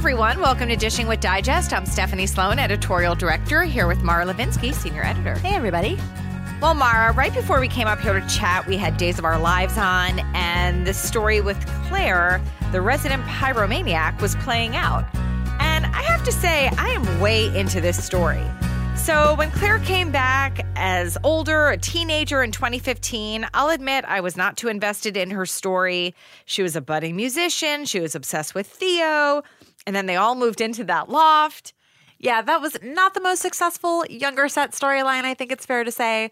Everyone. Welcome to Dishing with Digest. I'm Stephanie Sloane, editorial director, here with Mara Levinsky, senior editor. Hey, everybody. Well, Mara, right before we came up here to chat, we had Days of Our Lives on, and the story with Claire, the resident pyromaniac, was playing out. And I have to say, I am way into this story. So, when Claire came back as older, a teenager in 2015, I'll admit I was not too invested in her story. She was a budding musician, she was obsessed with Theo, and then they all moved into that loft. Yeah, that was not the most successful younger set storyline, I think it's fair to say.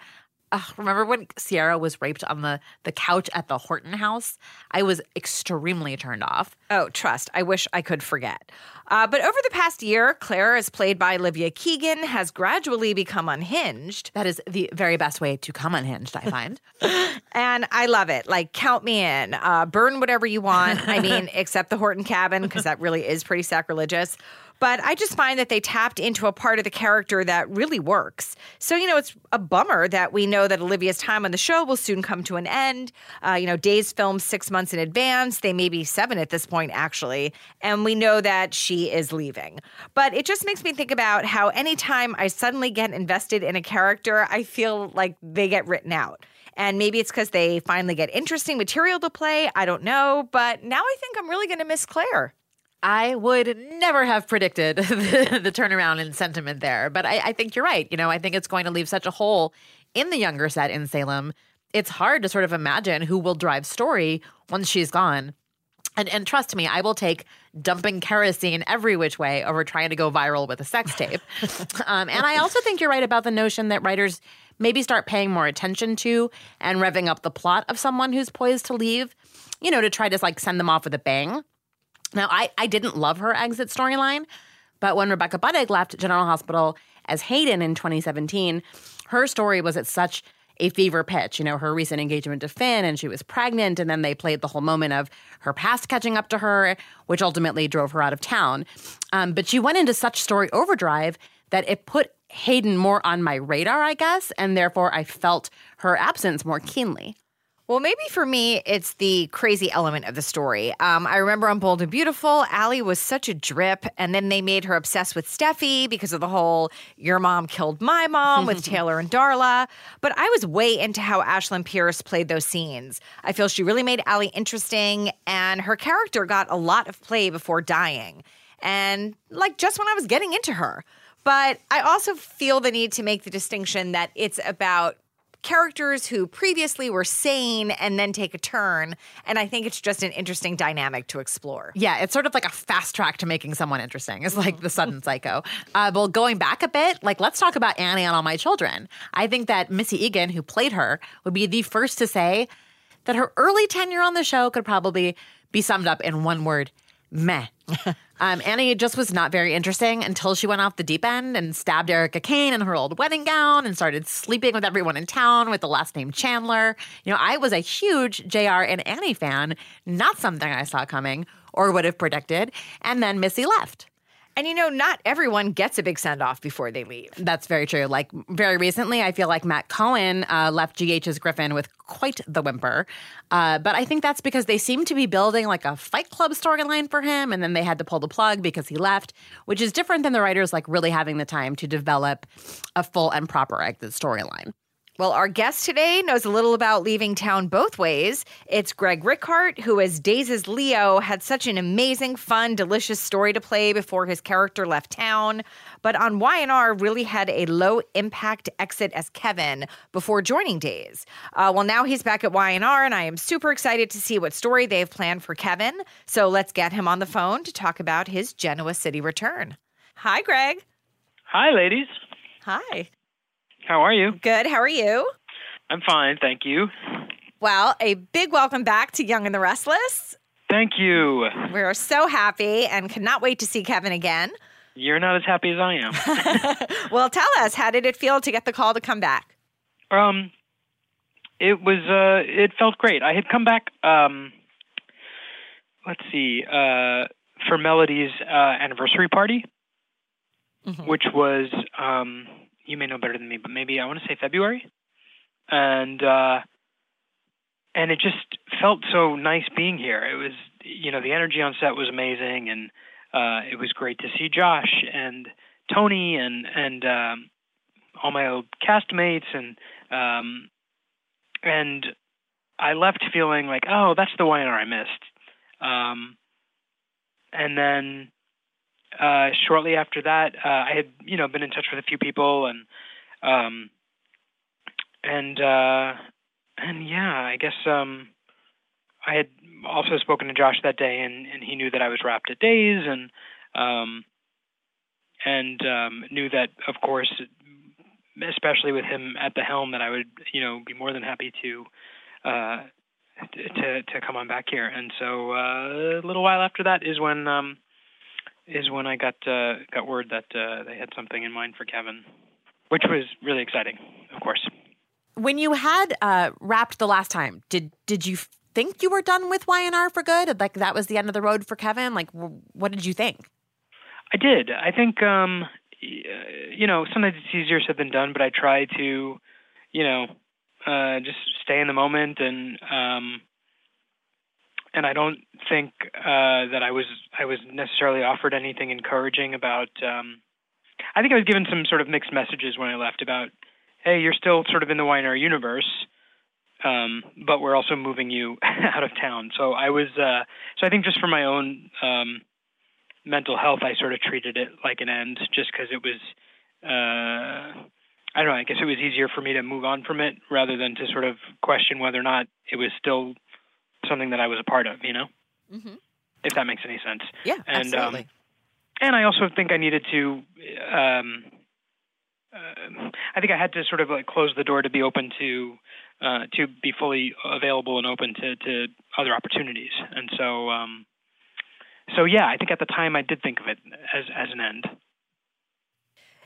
Uh, remember when Ciara was raped on the, the couch at the Horton house? I was extremely turned off. Oh, trust. I wish I could forget. Uh, but over the past year, Claire, as played by Olivia Keegan, has gradually become unhinged. That is the very best way to come unhinged, I find. and I love it. Like, count me in. Uh, burn whatever you want. I mean, except the Horton cabin, because that really is pretty sacrilegious. But I just find that they tapped into a part of the character that really works. So, you know, it's a bummer that we know that Olivia's time on the show will soon come to an end. Uh, you know, Days filmed six months in advance. They may be seven at this point, actually. And we know that she is leaving. But it just makes me think about how anytime I suddenly get invested in a character, I feel like they get written out. And maybe it's because they finally get interesting material to play. I don't know. But now I think I'm really going to miss Claire. I would never have predicted the, the turnaround in sentiment there, but I, I, think you're right. You know, I think it's going to leave such a hole in the younger set in Salem. It's hard to sort of imagine who will drive story once she's gone. And, and trust me, I will take dumping kerosene every which way over trying to go viral with a sex tape. um, and I also think you're right about the notion that writers maybe start paying more attention to and revving up the plot of someone who's poised to leave, you know, to try to like send them off with a bang. Now, I, I didn't love her exit storyline, but when Rebecca Budig left General Hospital as Hayden in 2017, her story was at such a fever pitch. You know, her recent engagement to Finn, and she was pregnant, and then they played the whole moment of her past catching up to her, which ultimately drove her out of town. Um, but she went into such story overdrive that it put Hayden more on my radar, I guess, and therefore I felt her absence more keenly. Well, maybe for me, it's the crazy element of the story. Um, I remember on Bold and Beautiful, Allie was such a drip, and then they made her obsessed with Steffy because of the whole "your mom killed my mom" with Taylor and Darla. But I was way into how Ashlyn Pearce played those scenes. I feel she really made Allie interesting, and her character got a lot of play before dying, and like just when I was getting into her. But I also feel the need to make the distinction that it's about characters who previously were sane and then take a turn. And I think it's just an interesting dynamic to explore. Yeah, it's sort of like a fast track to making someone interesting. It's like the sudden psycho. Uh, well, going back a bit, like let's talk about Annie and All My Children. I think that Missy Egan, who played her, would be the first to say that her early tenure on the show could probably be summed up in one word meh. um, Annie just was not very interesting until she went off the deep end and stabbed Erica Kane in her old wedding gown and started sleeping with everyone in town with the last name Chandler. You know, I was a huge JR and Annie fan, not something I saw coming or would have predicted. And then Missy left. And you know, not everyone gets a big send off before they leave. That's very true. Like very recently, I feel like Matt Cohen uh, left GH's Griffin with quite the whimper. Uh, but I think that's because they seem to be building like a Fight Club storyline for him, and then they had to pull the plug because he left, which is different than the writers like really having the time to develop a full and proper exit storyline. Well, our guest today knows a little about leaving town both ways. It's Greg Rikaart, who, as Days' Leo, had such an amazing, fun, delicious story to play before his character left town. But on Y&R, really had a low impact exit as Kevin before joining Days. Uh, well, now he's back at Y&R, and I am super excited to see what story they've planned for Kevin. So let's get him on the phone to talk about his Genoa City return. Hi, Greg. Hi, ladies. Hi. How are you? Good. How are you? I'm fine, thank you. Well, a big welcome back to Young and the Restless. Thank you. We're so happy and cannot wait to see Kevin again. You're not as happy as I am. well, tell us, how did it feel to get the call to come back? um, it was. Uh, it felt great. I had come back. Um, let's see. Uh, for Melody's uh, anniversary party, which was. Um, you may know better than me, but maybe I want to say February, and uh, and it just felt so nice being here. It was, you know, the energy on set was amazing, and uh, it was great to see Josh and Tony and and um, all my old castmates, and um, and I left feeling like, oh, that's the one I missed. Um, and then uh, shortly after that, uh, I had you know been in touch with a few people and um, and uh, and yeah, I guess um, I had also spoken to Josh that day, and, and he knew that I was wrapped at days, and um, and um, knew that of course, especially with him at the helm, that I would you know be more than happy to. Uh, to to come on back here, and so uh, a little while after that is when um, is when I got uh, got word that uh, they had something in mind for Kevin, which was really exciting, of course. When you had uh, wrapped the last time, did did you think you were done with Y&R for good? Like that was the end of the road for Kevin? Like w- what did you think? I did. I think um, uh, you know sometimes it's easier said than done, but I try to, you know, uh, just stay in the moment and um, and I don't think uh, that I was I was necessarily offered anything encouraging about. Um, I think I was given some sort of mixed messages when I left about, hey, you're still sort of in the Y&R universe, um, but we're also moving you out of town. So I was uh, so I think just for my own um, mental health, I sort of treated it like an end, just because it was. Uh, I don't know. I guess it was easier for me to move on from it rather than to sort of question whether or not it was still something that I was a part of, you know? Mm-hmm. If that makes any sense. Yeah, And, absolutely. Um, and I also think I needed to, um, uh, I think I had to sort of like close the door to be open to, uh, to be fully available and open to, to other opportunities. And so, um, so yeah, I think at the time I did think of it as, as an end.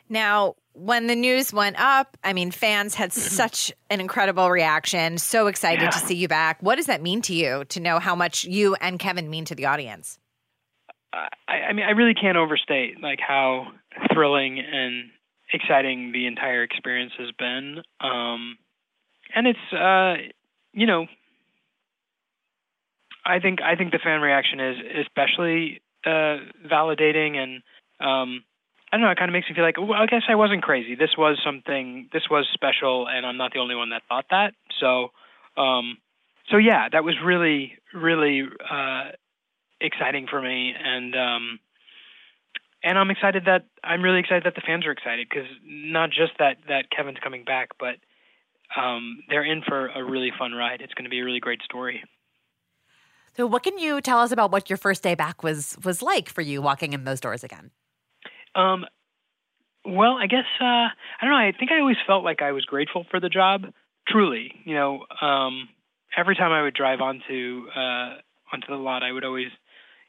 Now, when the news went up, I mean, fans had such an incredible reaction. So excited Yeah. to see you back. What does that mean to you to know how much you and Kevin mean to the audience? I, I mean, I really can't overstate like how thrilling and exciting the entire experience has been. Um, and it's, uh, you know, I think I think the fan reaction is especially uh, validating, and um, I don't know. It kind of makes me feel like, well, I guess I wasn't crazy. This was something. This was special, and I'm not the only one that thought that. So, um, so yeah, that was really, really uh, exciting for me, and um, and I'm excited that I'm really excited that the fans are excited because not just that that Kevin's coming back, but um, they're in for a really fun ride. It's going to be a really great story. So what can you tell us about what your first day back was was like for you walking in those doors again? Um, well, I guess uh, I don't know. I think I always felt like I was grateful for the job. Truly, you know, um, every time I would drive onto uh, onto the lot, I would always,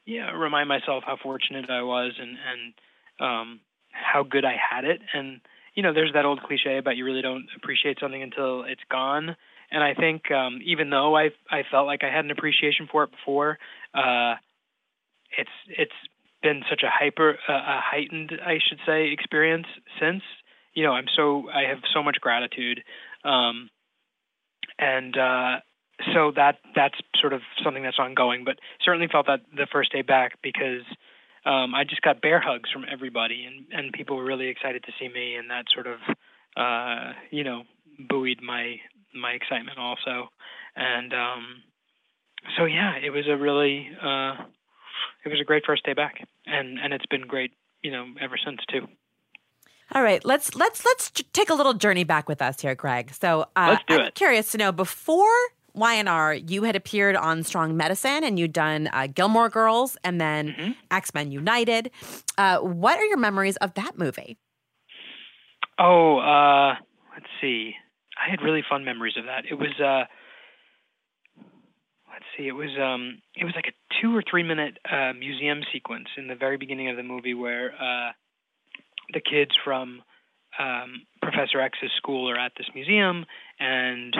yeah, remind myself how fortunate I was and and um, how good I had it. And you know, there's that old cliche about you really don't appreciate something until it's gone. And I think um, even though I I felt like I had an appreciation for it before, uh, it's it's been such a hyper, uh, a heightened, I should say, experience since. You know, I'm so I have so much gratitude, um, and uh, so that that's sort of something that's ongoing. But certainly felt that the first day back because um, I just got bear hugs from everybody, and and people were really excited to see me, and that sort of uh, you know buoyed my my excitement also, and um, so yeah, it was a really uh, it was a great first day back, and and it's been great, you know, ever since too. All right, let's let's let's take a little journey back with us here, Greg. So uh, Let's do I'm it. curious to know before Y&R, you had appeared on Strong Medicine and you'd done uh, Gilmore Girls and then Mm-hmm. X Men United. Uh, what are your memories of that movie? Oh, uh, let's see. I had really fun memories of that. It was uh see, it was um it was like a two or three minute uh museum sequence in the very beginning of the movie where uh the kids from um Professor X's school are at this museum and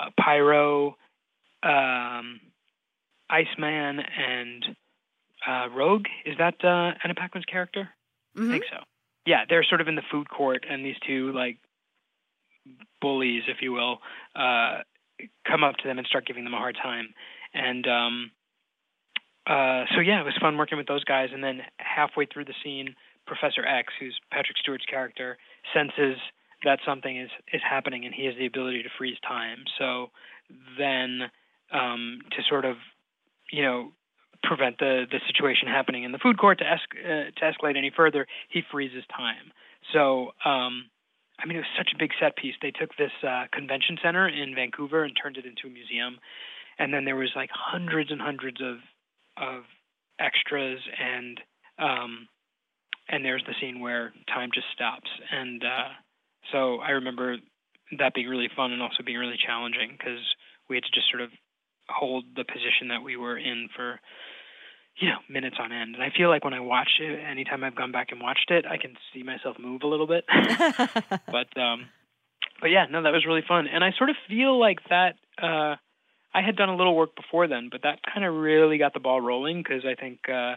uh, Pyro, um Iceman and uh Rogue, is that uh Anna Paquin's character? I think so. Yeah, they're sort of in the food court, and these two like bullies, if you will, uh, come up to them and start giving them a hard time. And um, uh, so yeah, it was fun working with those guys. And then halfway through the scene, Professor X, who's Patrick Stewart's character, senses that something is is happening, and he has the ability to freeze time. So then, um, to sort of, you know, prevent the the situation happening in the food court to uh, to escalate any further, he freezes time. So, um, I mean, it was such a big set piece. They took this uh, convention center in Vancouver and turned it into a museum, and then there was like hundreds and hundreds of of extras and um, and there's the scene where time just stops. And uh, so I remember that being really fun and also being really challenging because we had to just sort of hold the position that we were in for you know minutes on end. And i feel like when i watch it anytime i've gone back and watched it i can see myself move a little bit. But um but yeah no that was really fun. And i sort of feel like that uh i had done a little work before then but that kind of really got the ball rolling because i think uh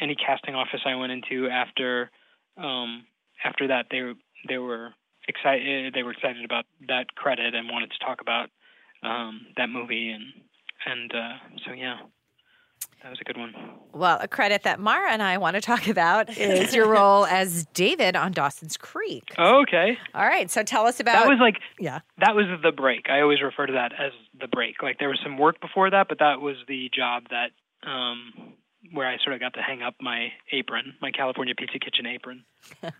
any casting office i went into after um after that they they were excited they were excited about that credit and wanted to talk about um that movie and and uh so yeah that was a good one Well, a credit that Mara and I want to talk about is your role as David on Dawson's Creek. okay All right, so tell us about that was like yeah. that was the break i always refer to that as the break like there was some work before that but that was the job that um where i sort of got to hang up my apron my california pizza kitchen apron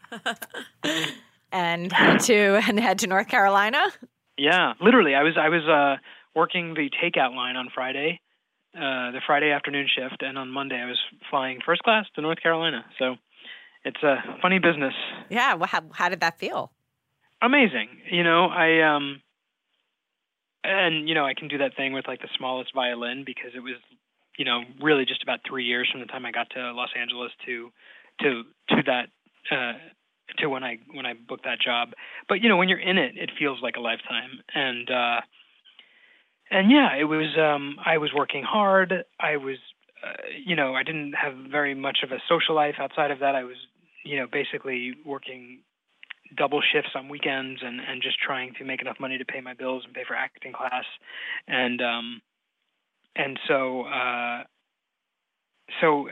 and head to and head to North Carolina. Yeah, literally. I was I was uh, working the takeout line on Friday, uh, the Friday afternoon shift, and on Monday I was flying first class to North Carolina. So it's a funny business. Yeah, well, how, how did that feel? Amazing, you know. I um, and you know I can do that thing with like the smallest violin because it was, you know, really just about three years from the time I got to Los Angeles to to to that. Uh, to when I when I booked that job. But you know, when you're in it, it feels like a lifetime. And uh and yeah, it was um I was working hard. I was uh, you know, I didn't have very much of a social life outside of that. I was, you know, basically working double shifts on weekends and and just trying to make enough money to pay my bills and pay for acting class. And um and so uh so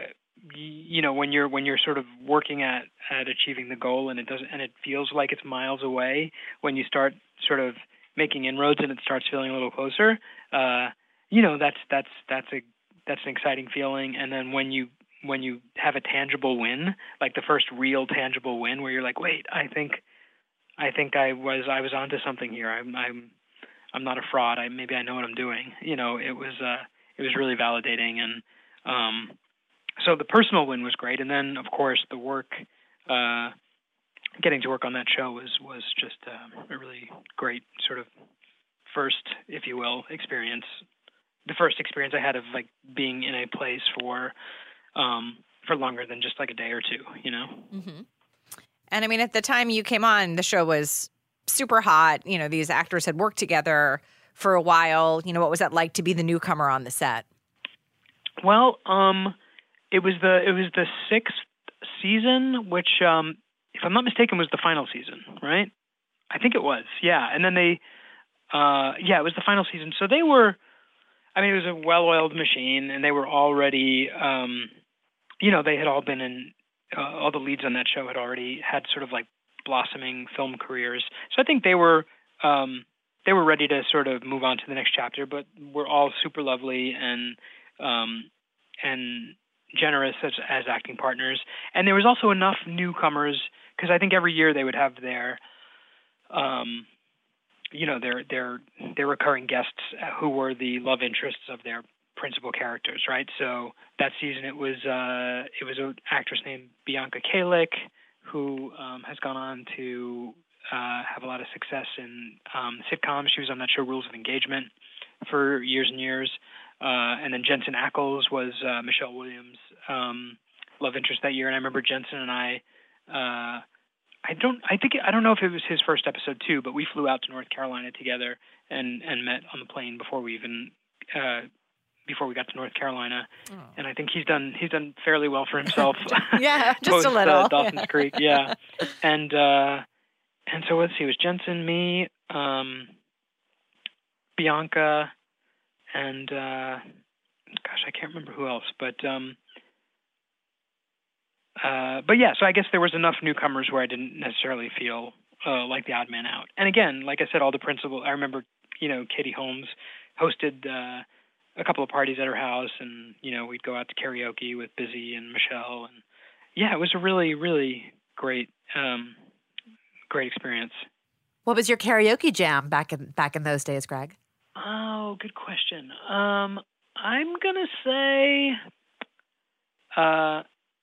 you know when you're when you're sort of working at at achieving the goal and it doesn't and it feels like it's miles away when you start sort of making inroads and it starts feeling a little closer uh you know that's that's that's a that's an exciting feeling. And then when you when you have a tangible win like the first real tangible win where you're like wait i think i think i was i was onto something here. I'm i'm i'm not a fraud. I maybe i know what i'm doing. You know it was uh it was really validating. And um so the personal win was great, and then of course the work, uh, getting to work on that show was was just um, a really great sort of first, if you will, experience. The first experience I had of like being in a place for um, for longer than just like a day or two, you know. And I mean, at the time you came on, the show was super hot. You know, these actors had worked together for a while. You know, what was that like to be the newcomer on the set? Well, um, it was the it was the sixth season, which, um, if I'm not mistaken, was the final season, right? I think it was, yeah. And then they, uh, yeah, it was the final season. So they were, I mean, it was a well-oiled machine, and they were already, um, you know, they had all been in, uh, all the leads on that show had already had sort of like blossoming film careers. So I think they were, um, they were ready to sort of move on to the next chapter. But we're all super lovely and, um, and generous as, as acting partners. And there was also enough newcomers because I think every year they would have their, um, you know, their their their recurring guests who were the love interests of their principal characters, right? So that season it was uh, it was an actress named Bianca Kajlich who um, has gone on to uh, have a lot of success in um, sitcoms. She was on that show Rules of Engagement for years and years. Uh, and then Jensen Ackles was uh, Michelle Williams' um, love interest that year. And I remember Jensen and I, uh, I don't, I think, I don't know if it was his first episode too, but we flew out to North Carolina together and and met on the plane before we even. Uh, before we got to North Carolina, oh. and I think he's done he's done fairly well for himself. yeah, just post, a little. Uh, Dawson's yeah. Creek, yeah, and uh, and so let's see, it was Jensen, me, um, Bianca, and uh, gosh, I can't remember who else, but um, uh, but yeah, so I guess there was enough newcomers where I didn't necessarily feel uh, like the odd man out. And again, like I said, all the principal. I remember, you know, Katie Holmes hosted uh, a couple of parties at her house, and you know, we'd go out to karaoke with Busy and Michelle, and yeah, it was a really, really great, um, great experience. What was your karaoke jam back in back in those days, Greg? Oh, good question. Um, I'm gonna say, uh,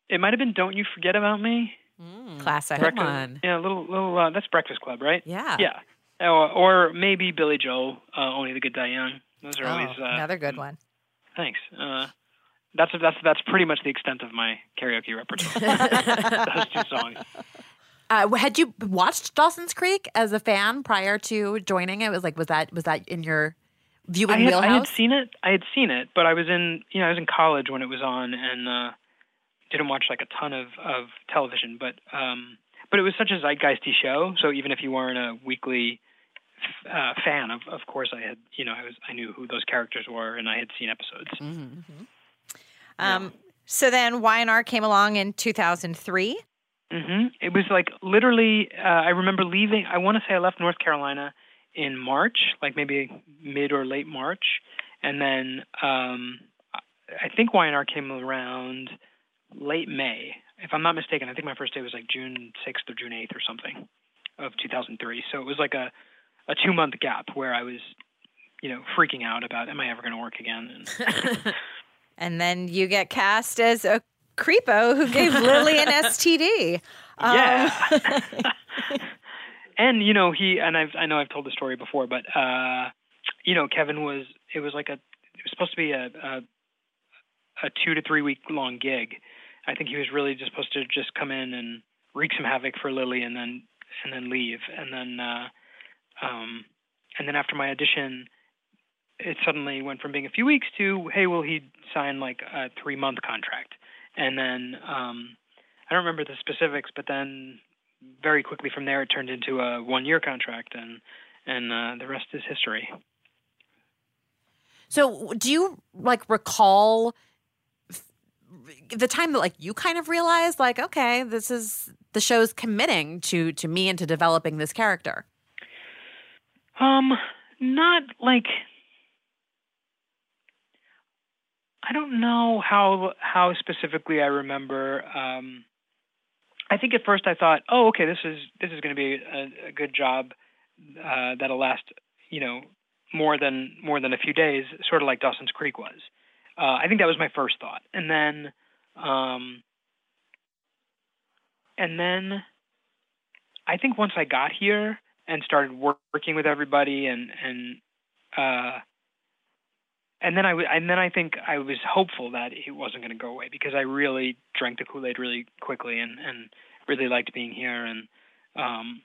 it might have been "Don't You Forget About Me." Mm, Classic. Good one. Yeah, a little, little. Uh, that's Breakfast Club, right? Yeah. Yeah. Or, or maybe Billy Joel, uh, "Only the Good Die Young." Those are Oh, always uh, another good one. Thanks. Uh, that's that's that's pretty much the extent of my karaoke repertoire. Those two songs. Uh, had you watched Dawson's Creek as a fan prior to joining it? Was like was that was that in your viewing I had, wheelhouse? I had seen it. I had seen it, but I was in you know I was in college when it was on and uh, didn't watch like a ton of of television. But um, but it was such a zeitgeisty show. So even if you weren't a weekly uh, fan of, of course, I had you know I was I knew who those characters were and I had seen episodes. Mm-hmm. Um, so then Y&R came along in 2003. hmm It was like literally. Uh, I remember leaving. I want to say I left North Carolina in March, like maybe mid or late March, and then um, I think Y&R came around late May, if I'm not mistaken. I think my first day was like June 6th or June 8th or something of 2003. So it was like a a two month gap where I was, you know, freaking out about am I ever going to work again? And, And then you get cast as a creepo who gave Lily an STD. Um, yeah. and you know he and I've I know I've told the story before, but uh, you know Kevin was it was like a it was supposed to be a a, a two to three week long gig. I think he was really just supposed to just come in and wreak some havoc for Lily and then and then leave and then uh, um, and then after my audition. It suddenly went from being a few weeks to, hey, will he sign like a three month contract? And then um, I don't remember the specifics, but then very quickly from there it turned into a one year contract and and uh, the rest is history So, do you like recall the time that like you kind of realized like, okay, this is the show's committing to to me and to developing this character? um not like i don't know how how specifically i remember um i think at first i thought oh okay this is this is going to be a, a good job uh that'll last you know more than more than a few days sort of like dawson's creek was uh i think that was my first thought. And then um and then i think once i got here and started work, working with everybody and and uh and then I and then I think I was hopeful that it wasn't going to go away because I really drank the Kool Aid really quickly and and really liked being here and um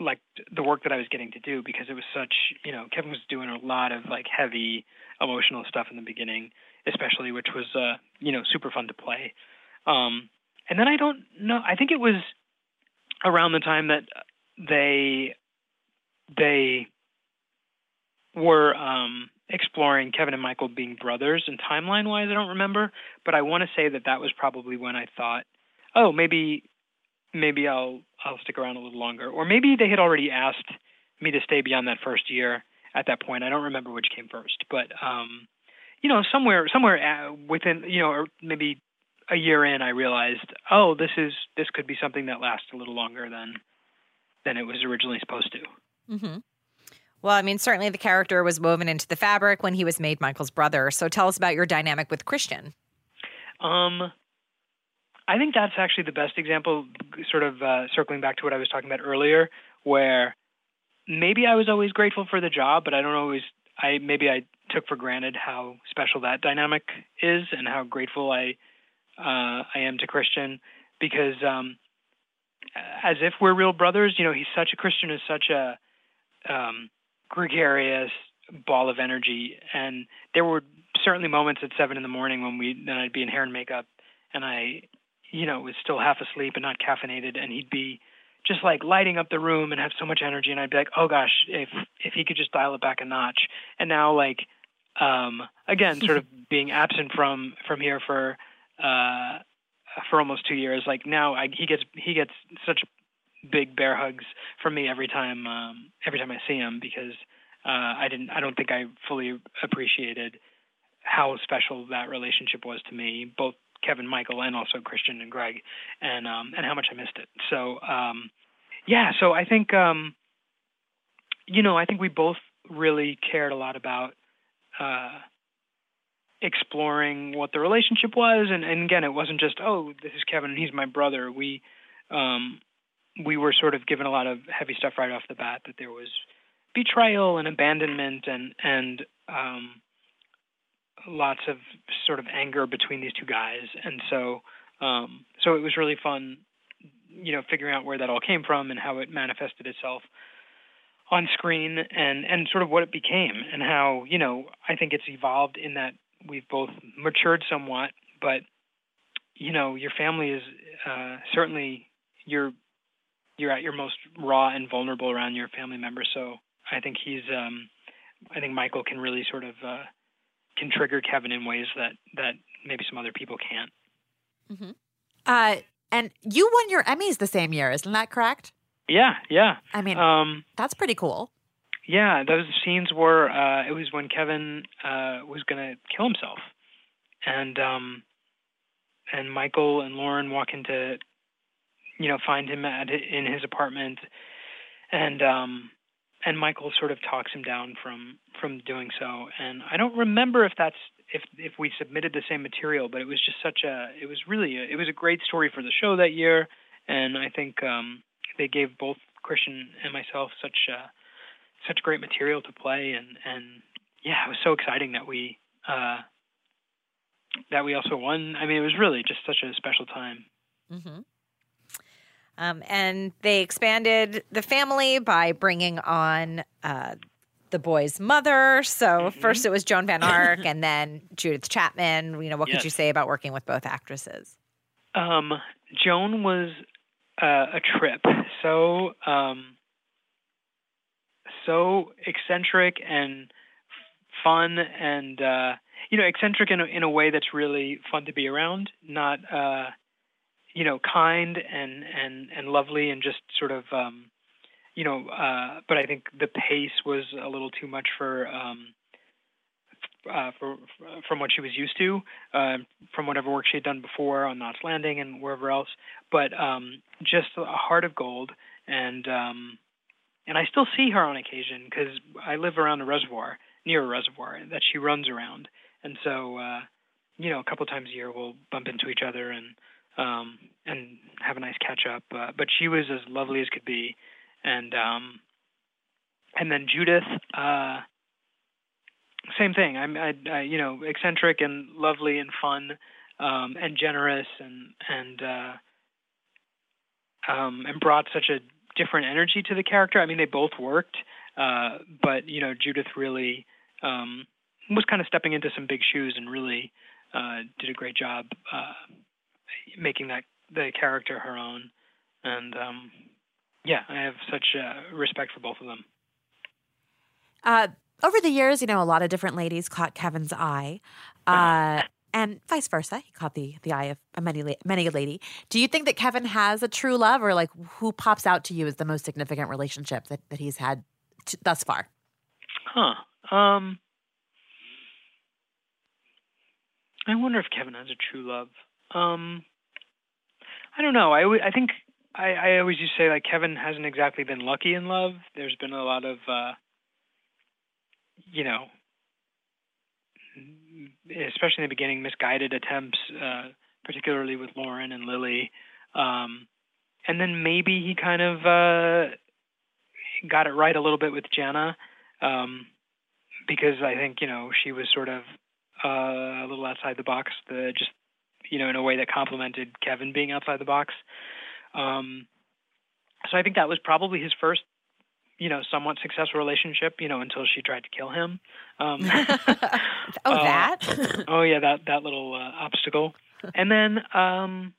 liked the work that I was getting to do because it was such you know Kevin was doing a lot of like heavy emotional stuff in the beginning especially, which was uh, you know super fun to play. Um, and then I don't know. I think it was around the time that they they were um, exploring Kevin and Michael being brothers, and timeline wise, I don't remember, but I want to say that that was probably when I thought, oh, maybe maybe I'll I'll stick around a little longer, or maybe they had already asked me to stay beyond that first year. At that point, I don't remember which came first, but um, you know, somewhere somewhere within you know, or maybe a year in, I realized, oh, this is this could be something that lasts a little longer than than it was originally supposed to. Mm-hmm. Well, I mean, certainly the character was woven into the fabric when he was made Michael's brother. So tell us about your dynamic with Christian. Um, I think that's actually the best example, sort of uh, circling back to what I was talking about earlier, where maybe I was always grateful for the job, but I don't always. I maybe I took for granted how special that dynamic is and how grateful I uh, I am to Christian because um, as if we're real brothers. You know, he's such a Christian is such a um, gregarious ball of energy, and there were certainly moments at seven in the morning when we then I'd be in hair and makeup, and I, you know, was still half asleep and not caffeinated, and he'd be just like lighting up the room and have so much energy, and I'd be like, oh gosh, if if he could just dial it back a notch. And now like, um, again, sort of being absent from from here for uh for almost two years, like now I, he gets he gets such big bear hugs from me every time um, every time I see him because uh, I didn't I don't think I fully appreciated how special that relationship was to me, both Kevin, Michael, and also Christian and Greg, and um, and how much I missed it. So um, yeah, so I think um, you know I think we both really cared a lot about. Uh, exploring what the relationship was and, and again it wasn't just oh this is kevin and he's my brother we um we were sort of given a lot of heavy stuff right off the bat that there was betrayal and abandonment and and um lots of sort of anger between these two guys and so um so it was really fun you know figuring out where that all came from and how it manifested itself on screen and and sort of what it became and how you know I think it's evolved in that we've both matured somewhat but you know your family is uh certainly your you're at your most raw and vulnerable around your family members. So I think he's, um, I think Michael can really sort of uh, can trigger Kevin in ways that that maybe some other people can't. Mm-hmm. Uh, and you won your Emmys the same year, isn't that correct? Yeah, yeah. I mean, um, that's pretty cool. Yeah, those scenes were. Uh, it was when Kevin uh, was going to kill himself, and um, and Michael and Lauren walk into you know, find him at in his apartment, and um, and Michael sort of talks him down from from doing so. And I don't remember if that's if if we submitted the same material, but it was just such a it was really a, it was a great story for the show that year, and I think um, they gave both Christian and myself such uh, such great material to play, and and yeah, it was so exciting that we uh, that we also won. I mean, it was really just such a special time. Mm-hmm. Um, and they expanded the family by bringing on uh, the boy's mother. So mm-hmm. first it was Joan Van Ark and then Judith Chapman. You know, what yes. could you say about working with both actresses? Um, Joan was uh, a trip. So um, so eccentric and fun and uh, you know eccentric in a, in a way that's really fun to be around. Not uh, you know, kind and and and lovely and just sort of um, you know, uh, but I think the pace was a little too much for um, uh, for from what she was used to, uh, from whatever work she had done before on Knots Landing and wherever else. But um, just a heart of gold, and um, and I still see her on occasion because I live around a reservoir, near a reservoir that she runs around, and so uh, you know, a couple times a year we'll bump into each other and um, and have a nice catch up. Uh, but she was as lovely as could be, and um, and then Judith, uh, same thing. I'm, I, I, you know, eccentric and lovely and fun, um, and generous, and and uh, um, and brought such a different energy to the character. I mean, they both worked, uh, but you know, Judith really um, was kind of stepping into some big shoes and really uh, did a great job uh, making that the character her own. And um, yeah, I have such uh, respect for both of them. Uh, over the years, you know, a lot of different ladies caught Kevin's eye, uh, and vice versa. He caught the the eye of many many a lady. Do you think that Kevin has a true love, or like who pops out to you as the most significant relationship that, that he's had t- thus far? Huh. Um, I wonder if Kevin has a true love. Um, I don't know. I, think I, I always to say like Kevin hasn't exactly been lucky in love. There's been a lot of, uh, you know, especially in the beginning, misguided attempts, uh, particularly with Lauren and Lily. Um, and then maybe he kind of uh, got it right a little bit with Jenna, um, because I think you know she was sort of uh, a little outside the box, the just you know in a way that complemented Kevin being outside the box. Um, so I think that was probably his first, you know, somewhat successful relationship. You know, until she tried to kill him. Um, Oh, uh, that? oh yeah, that that little uh, obstacle. And then, um,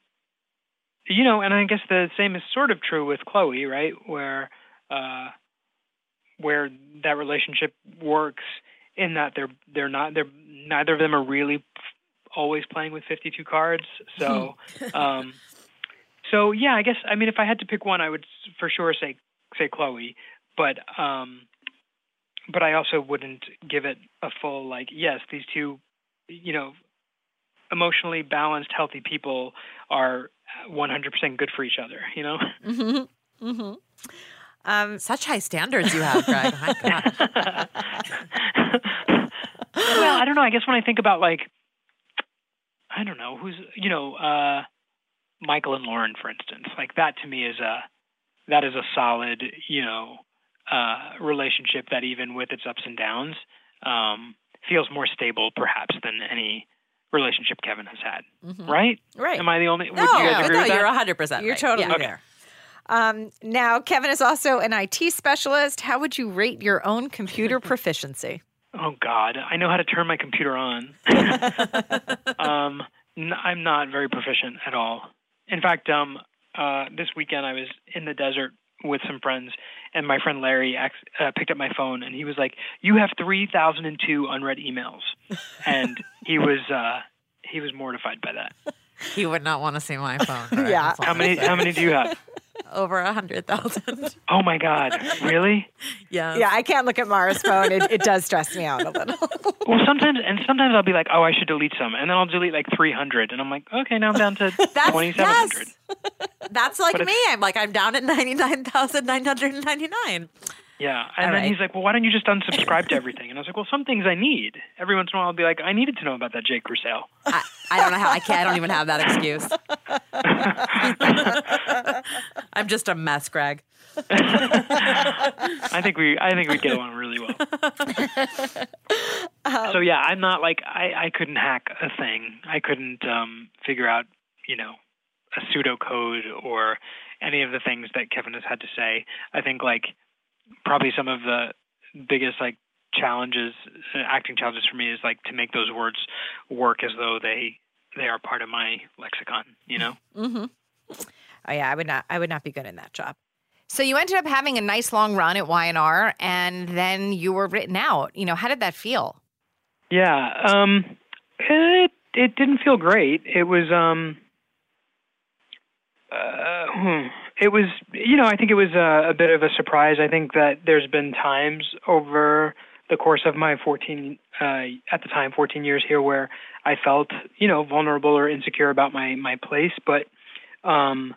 you know, and I guess the same is sort of true with Chloe, right? Where, uh, where that relationship works in that they're they're not they're neither of them are really always playing with 52 cards. So, um, so yeah, I guess I mean if I had to pick one, I would for sure say say Chloe, but um, but I also wouldn't give it a full like yes, these two, you know, emotionally balanced, healthy people are 100% good for each other. You know. Mm-hmm. Mm-hmm. Um, Such high standards you have, Greg. My God. well, I don't know. I guess when I think about like, I don't know who's you know, uh, Michael and Lauren, for instance, like that to me is a that is a solid you know uh, relationship that even with its ups and downs um, feels more stable perhaps than any relationship Kevin has had. Mhm. Right? right. Am I the only? Would No, you guys but agree no, with that? you're 100% You're right. totally Yeah. there. Um, now, Kevin is also an IT specialist. How would you rate your own computer proficiency? Oh God, I know how to turn my computer on. um, n- I'm not very proficient at all. In fact, um, uh, this weekend I was in the desert with some friends, and my friend Larry ac- uh, picked up my phone, and he was like, "You have 3,002 unread emails," and he was uh, he was mortified by that. He would not want to see my phone. Greg. Yeah. How many how many do you have? Over a hundred thousand. Oh my God, really? Yeah. Yeah, I can't look at Mara's phone. It, it does stress me out a little. Well, sometimes and sometimes I'll be like, "Oh, I should delete some," and then I'll delete like 300, and I'm like, "Okay, now I'm down to That's 2,700." yes. That's like But me. I'm like I'm down at ninety nine thousand nine hundred and ninety nine. Yeah, and All then right. he's like, "Well, why don't you just unsubscribe to everything?" And I was like, "Well, some things I need. Every once in a while, I'll be like, I needed to know about that J.Crew sale." I, I don't know how I can't. I don't even have that excuse. I'm just a mess, Greg. I think we, I think we get along really well. so yeah, I'm not like I, I couldn't hack a thing. I couldn't um, figure out, you know, a pseudocode or any of the things that Kevin has had to say. I think like probably some of the biggest like challenges, acting challenges for me is like to make those words work as though they they are part of my lexicon. You know. Mm-hmm. Oh yeah, I would not. I would not be good in that job. So you ended up having a nice long run at Y&R, and then you were written out. You know, how did that feel? Yeah, um, it it didn't feel great. It was um, uh, hmm, it was you know I think it was a, a bit of a surprise. I think that there's been times over the course of my 14 uh, at the time 14 years here where I felt you know vulnerable or insecure about my my place, but um,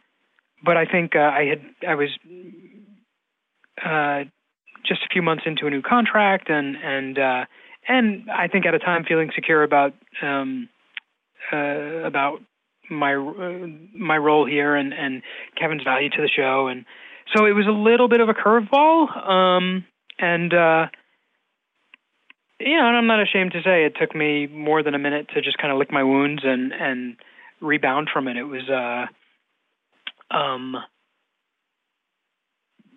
but I think uh, I had I was uh, just a few months into a new contract and and uh, and I think at a time feeling secure about um, uh, about my uh, my role here and and Kevin's value to the show. And so it was a little bit of a curveball um, and uh, you know and I'm not ashamed to say it took me more than a minute to just kind of lick my wounds and and rebound from it. It was uh um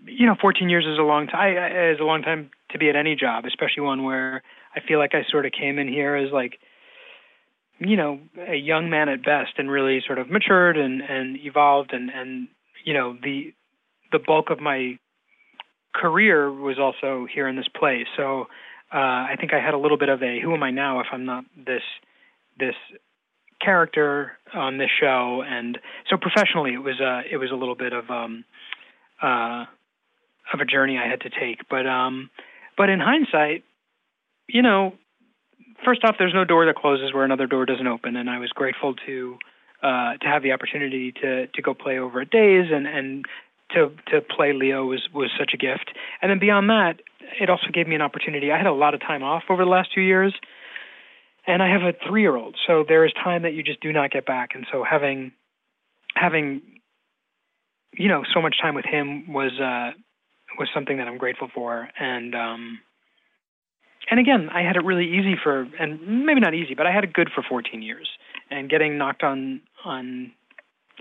you know 14 years is a long time is a long time to be at any job especially one where I feel like I sort of came in here as like you know a young man at best and really sort of matured and and evolved and and you know the the bulk of my career was also here in this place. So uh i think i had a little bit of a who am i now if i'm not this this character on this show. And so professionally it was uh it was a little bit of um uh of a journey i had to take. But um but in hindsight you know first off, there's no door that closes where another door doesn't open, and I was grateful to uh, to have the opportunity to to go play over at Days and and to to play Leo was was such a gift. And then beyond that, it also gave me an opportunity. I had a lot of time off over the last two years, and I have a three year old, so there is time that you just do not get back. And so having having you know so much time with him was uh, was something that I'm grateful for, and um, and again, I had it really easy for, and maybe not easy, but I had it good for 14 years. And getting knocked on on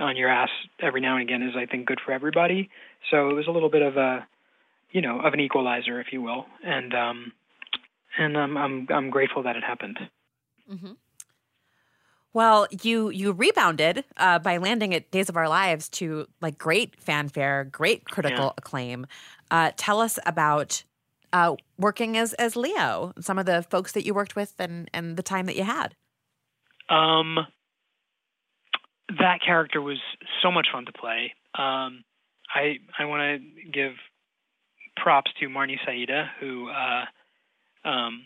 on your ass every now and again is, I think, good for everybody. So it was a little bit of a, you know, of an equalizer, if you will. And um, and I'm I'm I'm grateful that it happened. Mm-hmm. Well, you you rebounded uh, by landing at Days of Our Lives to like great fanfare, great critical yeah. acclaim. Uh, tell us about uh, working as as Leo, some of the folks that you worked with, and and the time that you had. Um, that character was so much fun to play. Um, I I want to give props to Marnie Saitta, who uh, um,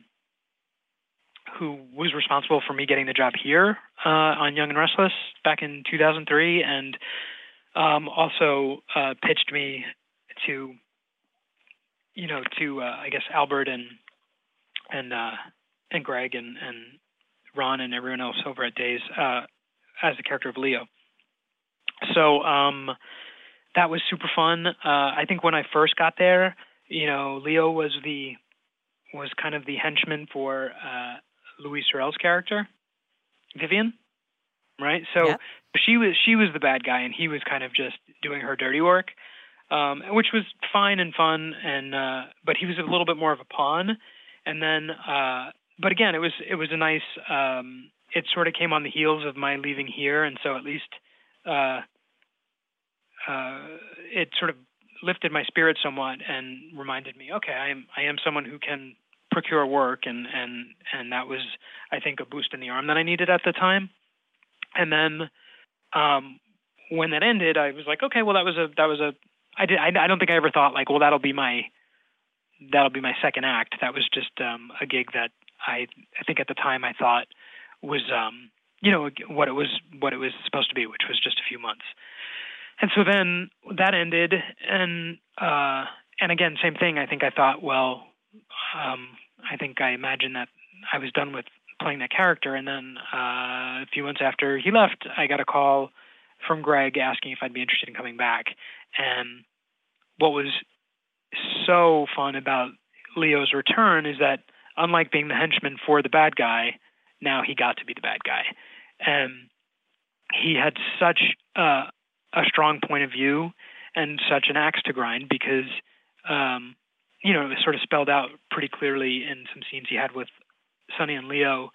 who was responsible for me getting the job here uh, on Young and Restless back in 2003, and um, also uh, pitched me to you know, to uh, I guess Albert and and uh, and Greg and and Ron and everyone else over at Days as the character of Leo. So um, that was super fun. Uh, I think when I first got there, you know, Leo was the was kind of the henchman for uh, Louise Sorel's character, Vivian, right? So yeah. she was she was the bad guy, and he was kind of just doing her dirty work um, which was fine and fun. And uh, but he was a little bit more of a pawn. And then, uh, but again, it was it was a nice. Um, it sort of came on the heels of my leaving here, and so at least uh, uh, it sort of lifted my spirit somewhat and reminded me, okay, I am I am someone who can procure work, and and and that was I think a boost in the arm that I needed at the time. And then um, when that ended, I was like, okay, well that was a that was a I did. I, I don't think I ever thought like, well, that'll be my that'll be my second act. That was just um, a gig that I I think at the time I thought was um, you know what it was what it was supposed to be, which was just a few months. And so then that ended, and uh, and again, same thing. I think I thought, well, um, I think I imagined that I was done with playing that character, and then uh, a few months after he left, I got a call from Greg asking if I'd be interested in coming back. And what was so fun about Leo's return is that unlike being the henchman for the bad guy, now he got to be the bad guy. And he had such uh, a strong point of view and such an axe to grind because, um, you know, it was sort of spelled out pretty clearly in some scenes he had with Sonny and Leo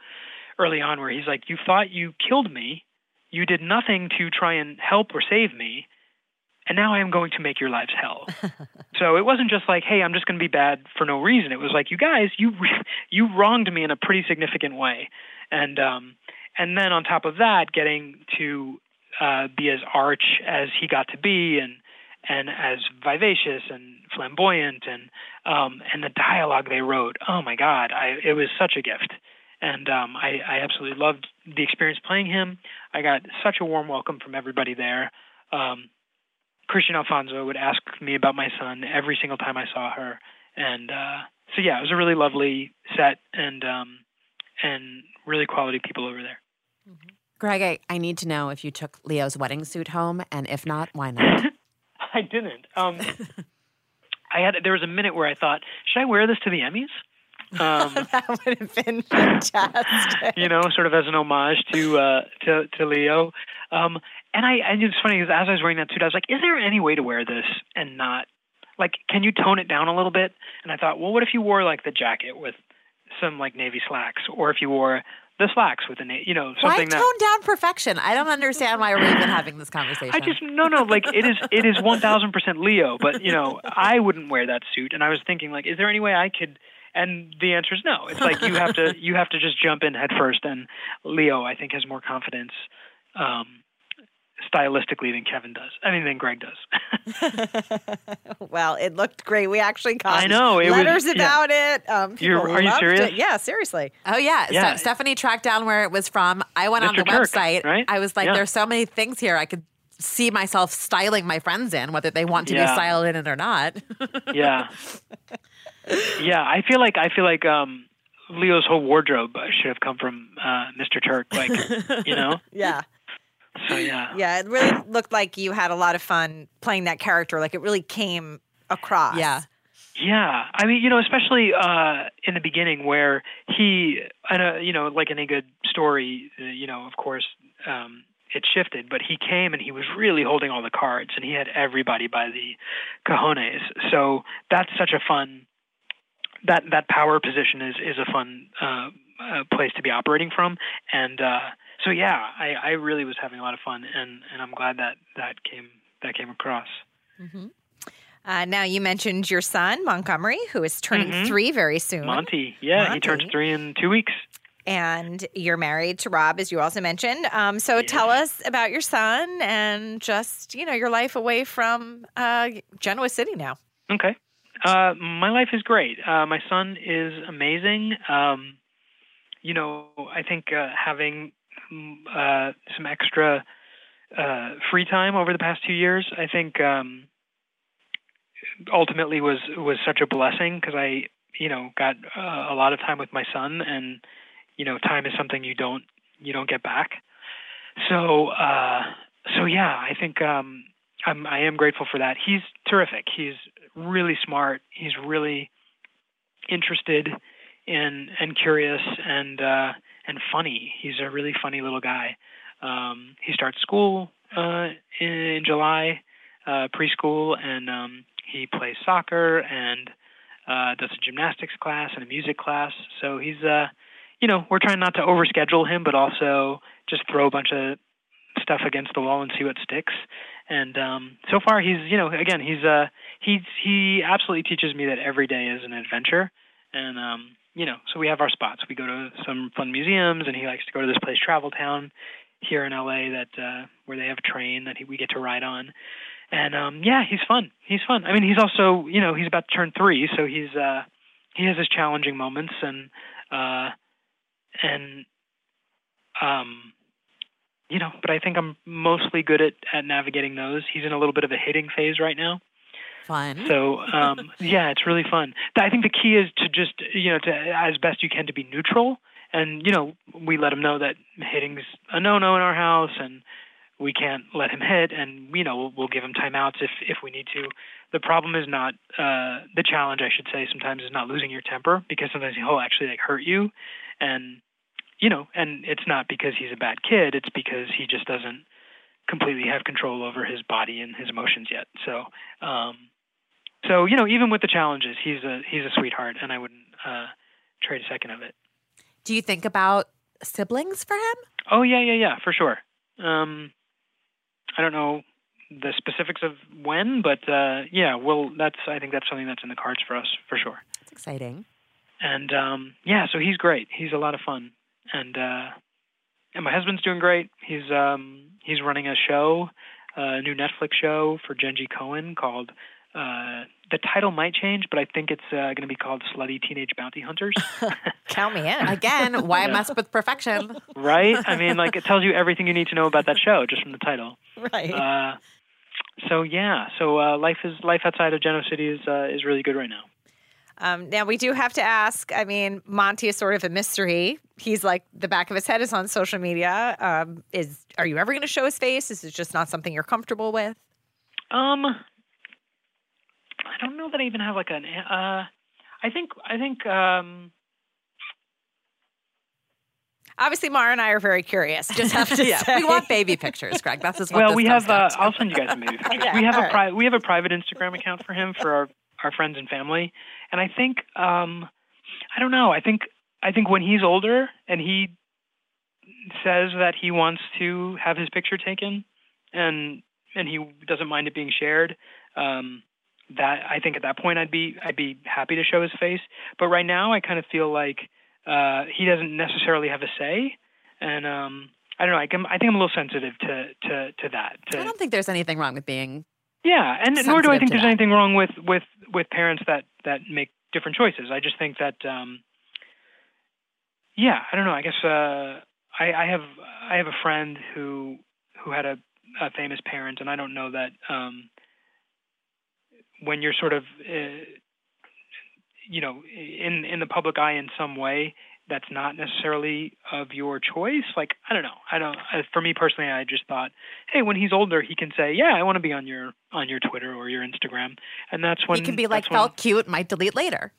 early on, where he's like, "You thought you killed me, you did nothing to try and help or save me, and now I am going to make your lives hell. so it wasn't just like, hey, I'm just going to be bad for no reason. It was like, you guys, you you wronged me in a pretty significant way, and um, and then on top of that, getting to uh, be as arch as he got to be, and and as vivacious and flamboyant, and um, and the dialogue they wrote, oh my God, I, it was such a gift and um, I, I absolutely loved the experience playing him. I got such a warm welcome from everybody there. Um, Kristian Alfonso would ask me about my son every single time I saw her, and uh, so yeah, it was a really lovely set and um, and really quality people over there. Mm-hmm. Greg, I, I need to know if you took Leo's wedding suit home, and if not, why not? I didn't. Um, I had there was a minute where I thought, should I wear this to the Emmys? Um, that would have been fantastic. you know, sort of as an homage to uh, to to Leo. Um, and I, and it's funny because as I was wearing that suit, I was like, "Is there any way to wear this and not like? Can you tone it down a little bit?" And I thought, well, what if you wore like the jacket with some like navy slacks, or if you wore the slacks with a na- you know Why something that tone down perfection? I don't understand why we're even having this conversation. I just no no like it is it is one thousand percent Leo, but you know I wouldn't wear that suit, and I was thinking like, is there any way I could? And the answer is no. It's like you have to you have to just jump in head first, and Leo I think has more confidence. Um, stylistically than Kevin does. I mean, than Greg does. well, it looked great. We actually got I know, it was- letters yeah. about it. Um, You're- are you serious? It. Yeah, seriously. Oh yeah. Yeah. Ste- Stephanie tracked down where it was from. I went on the Mr. Turk, website. right? I was like, Yeah. there's so many things here I could see myself styling my friends in, whether they want to be styled in it or not. yeah, yeah. I feel like I feel like um, Leo's whole wardrobe should have come from uh, Mr. Turk. Like, you know. Yeah. So yeah. Yeah, it really looked like you had a lot of fun playing that character. Like it really came across. yeah. Yeah, I mean, you know, especially uh, in the beginning where he, and uh, you know, like any good story, uh, you know, of course, um, it shifted, but he came and he was really holding all the cards, and he had everybody by the cojones. So that's such a fun. That that power position is is a fun uh, uh, place to be operating from, and uh, so yeah, I, I really was having a lot of fun, and, and I'm glad that that came that came across. Uh, now you mentioned your son Montgomery, who is turning Mhm. three very soon, Monty, yeah, he turns three in two weeks. and you're married to Rob, as you also mentioned. Um, so tell us about your son and just you know your life away from uh, Genoa City now. Okay. Uh, my life is great. Uh, my son is amazing. Um, you know, I think uh, having uh, some extra uh, free time over the past two years, I think um, ultimately was was such a blessing because I, you know, got uh, a lot of time with my son, and you know, time is something you don't you don't get back. So, uh, so yeah, I think um, I'm I am grateful for that. He's terrific. He's really smart. He's really interested in and curious and uh, and funny. He's a really funny little guy. Um, he starts school uh, in July, uh, preschool, and um, he plays soccer and uh, does a gymnastics class and a music class. So he's uh, you know, we're trying not to overschedule him, but also just throw a bunch of stuff against the wall and see what sticks. And um, so far, he's you know, again, he's uh, he's he absolutely teaches me that every day is an adventure. And um, you know, so we have our spots. We go to some fun museums, and he likes to go to this place, Travel Town, here in LA, that uh, where they have a train that he, we get to ride on. And um, yeah, he's fun. He's fun. I mean, he's also you know, he's about to turn three, so he's uh, he has his challenging moments, and uh, and um you know but i think i'm mostly good at at navigating those he's in a little bit of a hitting phase right now Fun. so um yeah it's really fun. I think the key is to just you know to as best you can to be neutral. And you know we let him know that hitting's a no no in our house and we can't let him hit. And you know we'll, we'll give him timeouts if if we need to. The problem is not uh the challenge i should say sometimes is not losing your temper because sometimes he'll actually like hurt you. And you know and it's not because he's a bad kid. It's because he just doesn't completely have control over his body and his emotions yet. So um so you know even with the challenges he's a he's a sweetheart and i wouldn't uh trade a second of it Do you think about siblings for him? Oh yeah, yeah, yeah, for sure. Um, I don't know the specifics of when, but uh, yeah, well, that's I think that's something that's in the cards for us for sure. It's exciting. And um, yeah, so he's great. He's a lot of fun, and uh, and my husband's doing great. He's um, he's running a show, uh, a new Netflix show for Jenji Kohan called. Uh, the title might change, but I think it's uh, going to be called Slutty Teenage Bounty Hunters. Count me in. Again, why Yeah. mess with perfection? right? I mean, like it tells you everything you need to know about that show just from the title. right. Uh, so yeah, so uh, life is life outside of Genoa City is uh, is really good right now. Um, now we do have to ask. I mean, Monty is sort of a mystery. He's like the back of his head is on social media. Um, is are you ever going to show his face? Is it just not something you're comfortable with? Um, I don't know that I even have like an. Uh, I think I think um, Obviously, Mara and I are very curious. Just have to yeah, say. we want baby pictures, Greg. That's just what well this we have. Uh. I'll send you guys some maybe pictures. Okay, we have a right. pri- we have a private Instagram account for him for our our friends and family, and I think um, I don't know. I think I think when he's older and he says that he wants to have his picture taken, and and he doesn't mind it being shared, um, that I think at that point I'd be I'd be happy to show his face. But right now, I kind of feel like uh, he doesn't necessarily have a say, and um, I don't know. I, can, I think I'm a little sensitive to to to that. To, I don't think there's anything wrong with being. yeah, and nor do I think there's that. anything wrong with with with parents that that make different choices. I just think that um yeah, I don't know. I guess uh I I have I have a friend who who had a, a famous parent and I don't know that um when you're sort of uh, you know in in the public eye in some way that's not necessarily of your choice like i don't know i don't uh, for me personally i just thought hey when he's older he can say yeah i want to be on your on your twitter or your instagram and that's when He can be like, that's when- felt cute, might delete later.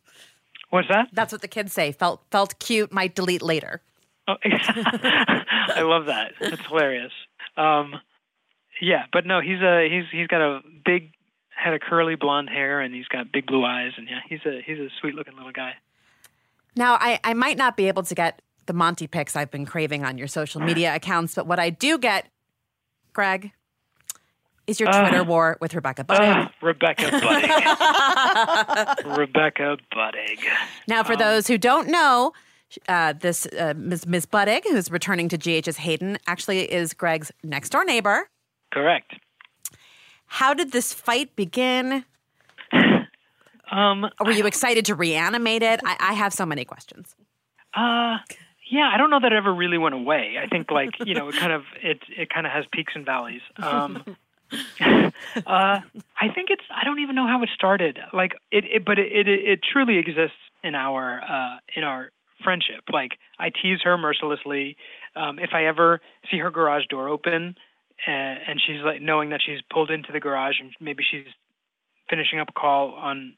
what's that That's what the kids say. Felt felt cute, might delete later. oh, i love that that's hilarious um yeah but no he's a he's he's got a big head a curly blonde hair and he's got big blue eyes and yeah he's a he's a sweet looking little guy Now, I, I might not be able to get the Monty pics I've been craving on your social media accounts, but what I do get, Greg, is your Uh, Twitter war with Rebecca Budig. Ugh, Rebecca Budig. Rebecca Budig. Now, for those who don't know, uh, this uh, Ms. Ms. Budig, who's returning to GH's Hayden, actually is Greg's next door neighbor. Correct. How did this fight begin? Um, Were you excited to reanimate it? I, I have so many questions. uh, yeah, I don't know that it ever really went away. I think like you know, it kind of it it kind of has peaks and valleys. Um, uh, I think it's I don't even know how it started. Like it, it but it, it it truly exists in our uh, in our friendship. Like I tease her mercilessly. Um, if I ever see her garage door open and, and she's like knowing that she's pulled into the garage and maybe she's finishing up a call on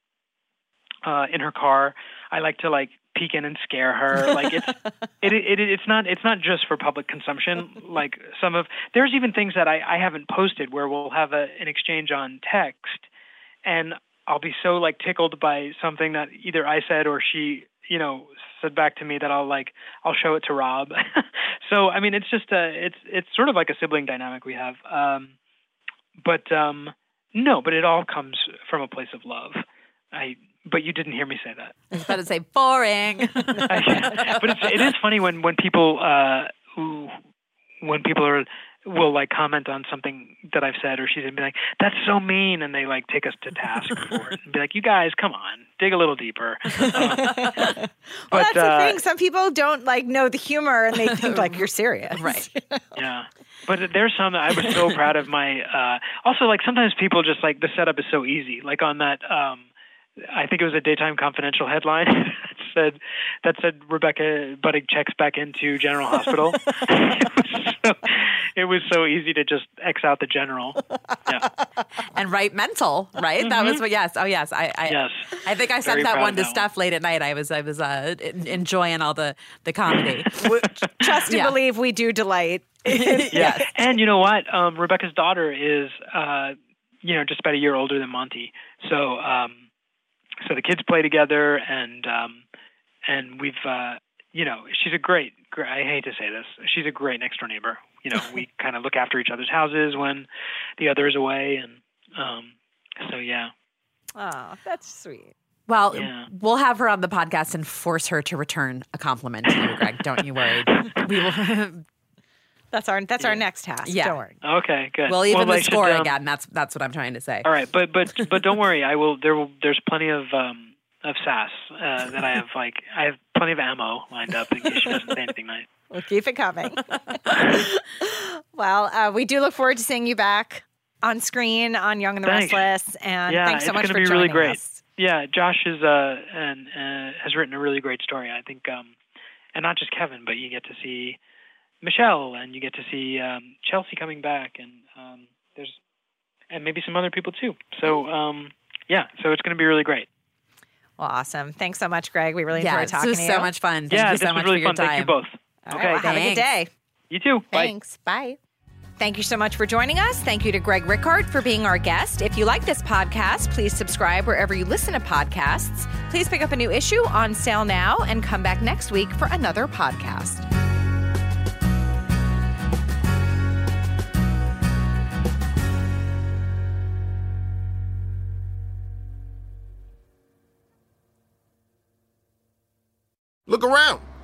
uh, in her car, I like to like peek in and scare her. Like it's it, it, it it's not it's not just for public consumption. Like some of there's even things that I, I haven't posted where we'll have a, an exchange on text, and I'll be so like tickled by something that either I said or she you know said back to me that I'll like I'll show it to Rob. so I mean it's just a it's it's sort of like a sibling dynamic we have. Um, but um, no, but it all comes from a place of love. I but you didn't hear me say that. I was about to say boring. but it's, it is funny when when people uh, who when people are will like comment on something that I've said or she's and be like, "That's so mean," and they like take us to task for it and be like, "You guys, come on, dig a little deeper." Um, Well, but, that's the uh, thing. Some people don't like know the humor and they think like you're serious. right. Yeah. But there's some that I was so proud of my uh also like sometimes people just like the setup is so easy. Like on that um I think it was a daytime confidential headline that said that said Rebecca Budig checks back into General Hospital. so, it was so easy to just X out the general. Yeah. and write mental, right? That was what. Yes. Oh, yes. I. I Yes. I think I sent Very that one to that one. Steph late at night. I was. I was uh, enjoying all the the comedy. Trust and Yeah. believe we do delight. Yeah. And you know what? Um, Rebecca's daughter is, uh, you know, just about a year older than Monty. So, um, so the kids play together, and um, and we've, uh, you know, she's a great. gr- I hate to say this, she's a great next door neighbor. You know, we kind of look after each other's houses when the other is away, and um, so yeah. Oh, that's sweet. Well, Yeah. we'll have her on the podcast and force her to return a compliment to you, Greg. Don't you worry. We will. That's our that's our next task. Yeah. Don't worry. Okay, good. We'll even I the should, score um, again. That's that's what I'm trying to say. All right, but but but don't worry. I will. There will. There's plenty of um of sass uh, that I have. Like I have plenty of ammo lined up in case she doesn't say anything nice. We'll keep it coming. well, uh, we do look forward to seeing you back on screen on Young and the Thanks. Restless. And Yeah, thanks so it's much gonna for be joining really great. us. Yeah, Josh is uh and uh, has written a really great story. I think, um, and not just Kevin, but you get to see Michelle and you get to see um, Chelsea coming back, and um, there's and maybe some other people too. So um, yeah, so it's going to be really great. Well, awesome. Thanks so much, Greg. We really Yeah, enjoyed this talking was to so you. much fun. Thank yeah, you this so was much really for your fun. time. Thank you both. All okay, right, well, have a good day. you too. Bye. Thanks. Bye. Thank you so much for joining us. Thank you to Greg Rikaart for being our guest. If you like this podcast, please subscribe wherever you listen to podcasts. Please pick up a new issue on sale now and come back next week for another podcast. Look around.